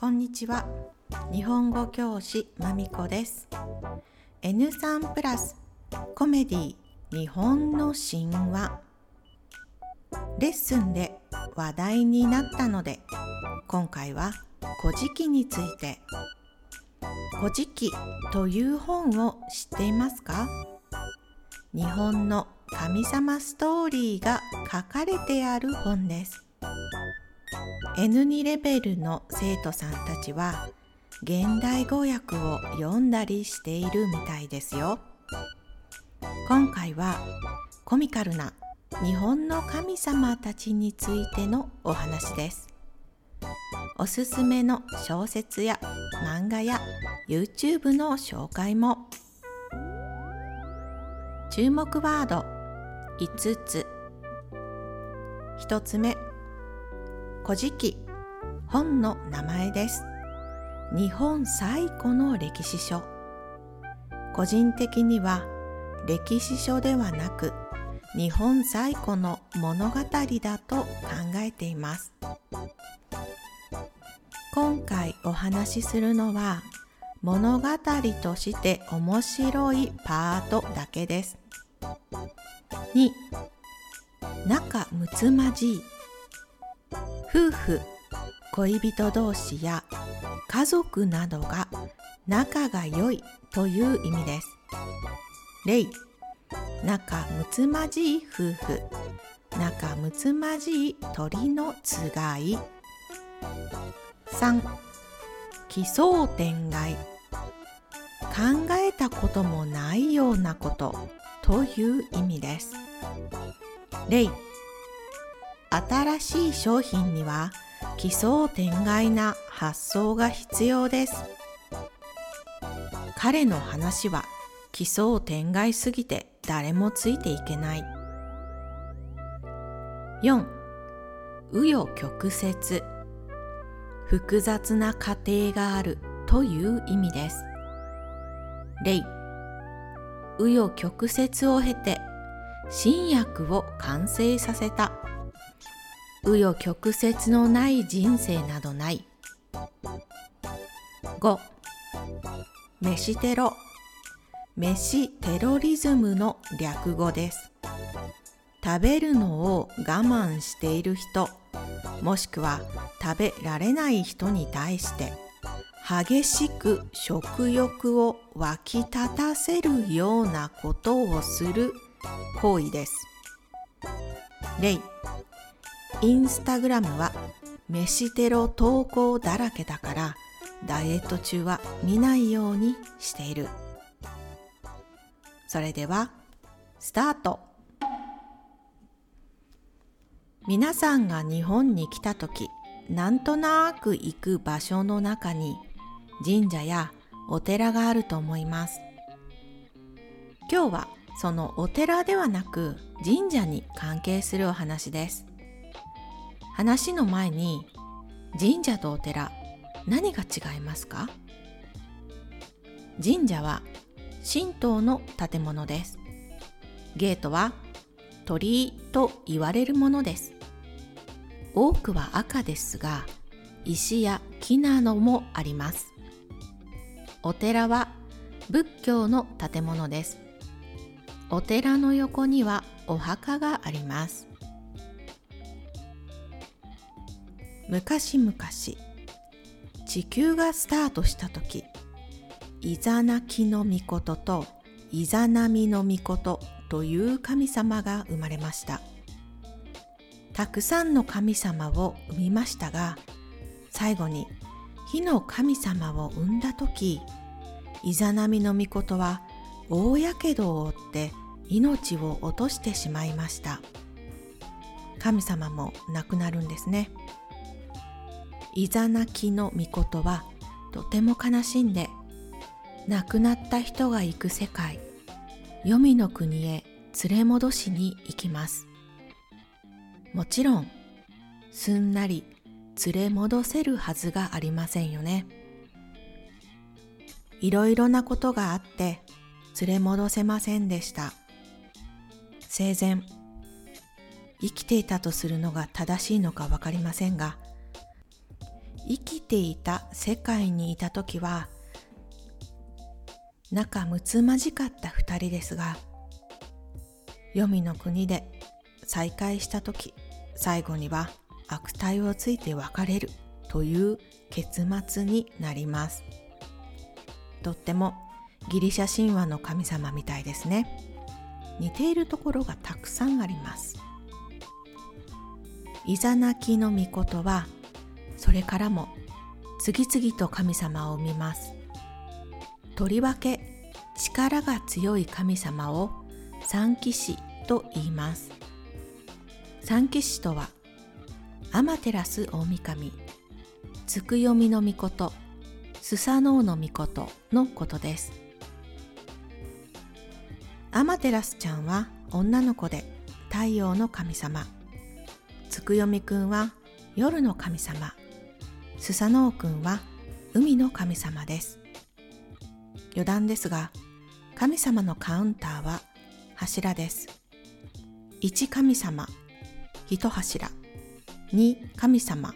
こんにちは。日本語教師まみこです。N3 プラスコメディ日本の神話。レッスンで話題になったので今回は古事記について。古事記という本を知っていますか？日本の神様ストーリーが書かれてある本です。N2 レベルの生徒さんたちは現代語訳を読んだりしているみたいですよ。今回はコミカルな日本の神様たちについてのお話です。おすすめの小説や漫画や YouTube の紹介も。注目ワード5つ。1つ目古事記本の名前です。日本最古の歴史書。個人的には歴史書ではなく日本最古の物語だと考えています。今回お話しするのは物語として面白いパートだけです。2仲睦まじい。夫婦恋人同士や家族などが仲が良いという意味です。例仲睦まじい夫婦仲睦まじい鳥のつがい3奇想天外考えたこともないようなことという意味です。例新しい商品には奇想天外な発想が必要です。彼の話は奇想天外すぎて誰もついていけない。4. 紆余曲折複雑な過程があるという意味です。例紆余曲折を経て新薬を完成させた紆余曲折のない人生などない。5. 飯テロ飯テロリズムの略語です。食べるのを我慢している人、もしくは食べられない人に対して激しく食欲を湧き立たせるようなことをする行為です。例インスタグラムは飯テロ投稿だらけだからダイエット中は見ないようにしている。それでは、スタート皆さんが日本に来た時、なんとなく行く場所の中に神社やお寺があると思います。今日はそのお寺ではなく神社に関係するお話です。話の前に神社とお寺何が違いますか？神社は神道の建物です。ゲートは鳥居と言われるものです。多くは赤ですが、石や木などもあります。お寺は仏教の建物です。お寺の横にはお墓があります。昔々地球がスタートした時イザナキの御事とイザナミの御事という神様が生まれました。たくさんの神様を生みましたが最後に火の神様を生んだ時イザナミの御事は大やけどを負って命を落としてしまいました。神様も亡くなるんですね。イザナキの御事はとても悲しんで亡くなった人が行く世界黄泉の国へ連れ戻しに行きます。もちろんすんなり連れ戻せるはずがありませんよね。いろいろなことがあって連れ戻せませんでした。生前生きていたとするのが正しいのかわかりませんが生きていた世界にいた時は仲睦まじかった二人ですが黄泉の国で再会した時最後には悪態をついて別れるという結末になります。とってもギリシャ神話の神様みたいですね。似ているところがたくさんあります。イザナキの御事はそれからも次々と神様を生みます。とりわけ力が強い神様を三騎士と言います。三騎士とはアマテラス大神つくよみの御事スサノオの御事のことです。アマテラスちゃんは女の子で太陽の神様。つくよみくんは夜の神様。スサノオくんは海の神様です。余談ですが神様のカウンターは柱です。1神様1柱2神様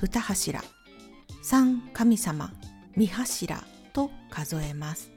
2柱3神様三柱と数えます。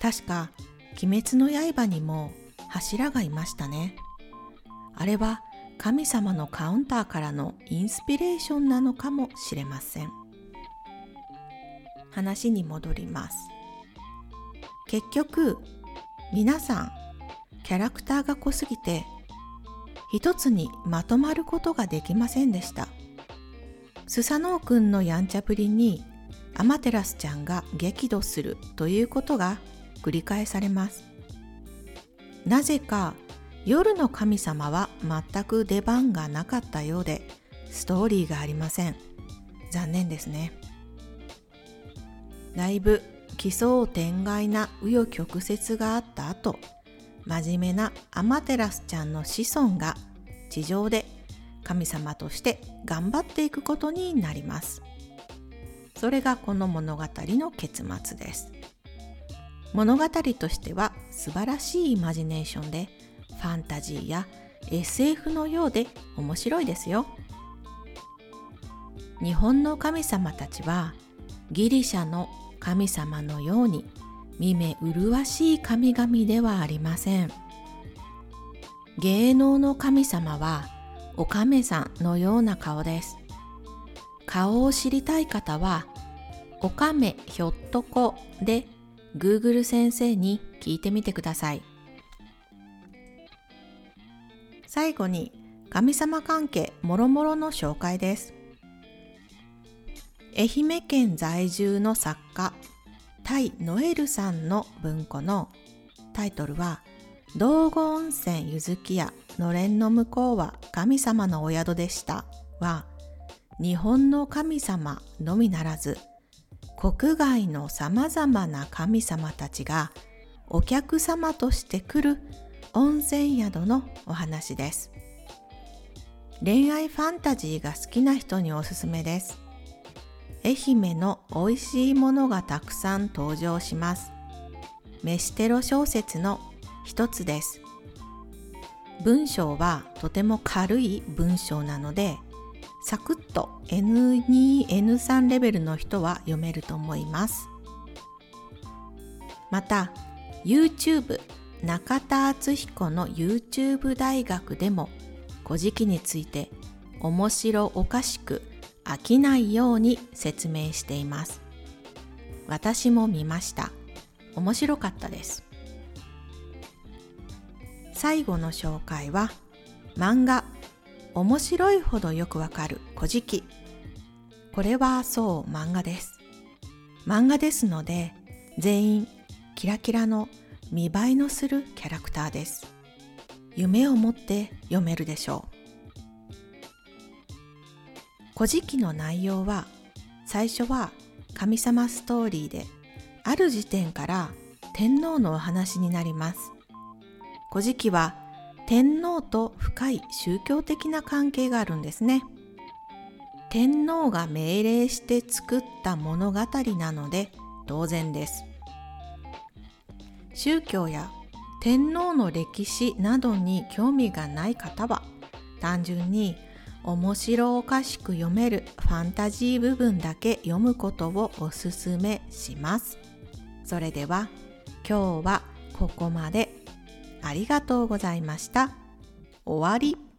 確か鬼滅の刃にも柱がいましたね。あれは神様のカウンターからのインスピレーションなのかもしれません。話に戻ります。結局皆さんキャラクターが濃すぎて一つにまとまることができませんでした。スサノオくんのやんちゃぶりにアマテラスちゃんが激怒するということが繰り返されます。なぜか夜の神様は全く出番がなかったようでストーリーがありません。残念ですね。だいぶ奇想天外な紆余曲折があった後真面目なアマテラスちゃんの子孫が地上で神様として頑張っていくことになります。それがこの物語の結末です。物語としては素晴らしいイマジネーションでファンタジーや SF のようで面白いですよ。日本の神様たちはギリシャの神様のように見目麗しい神々ではありません。芸能の神様はお亀さんのような顔です。顔を知りたい方はおかめひょっとこで Google 先生に聞いてみてください。最後に神様関係もろもろの紹介です。愛媛県在住の作家タイ・ノエルさんの文庫のタイトルは道後温泉ゆずき屋のれんの向こうは神様のお宿でした。は日本の神様のみならず国外のさまざまな神様たちがお客様として来る温泉宿のお話です恋愛ファンタジーが好きな人におすすめです愛媛の美味しいものがたくさん登場します。飯テロ小説の一つです。文章はとても軽い文章なので、サクッと N2、N3 レベルの人は読めると思います。また、YouTube 中田敦彦の YouTube 大学でも古事記について面白おかしく飽きないように説明しています。私も見ました。面白かったです。最後の紹介は漫画面白いほどよくわかる古事記これはそう漫画です漫画ですので全員キラキラの見栄えのするキャラクターです。夢を持って読めるでしょう。古事記の内容は最初は神様ストーリーである時点から天皇のお話になります。古事記は天皇と深い宗教的な関係があるんですね。天皇が命令して作った物語なので当然です。宗教や天皇の歴史などに興味がない方は単純に面白おかしく読めるファンタジー部分だけ読むことをおすすめします。それでは今日はここまでありがとうございました。終わり。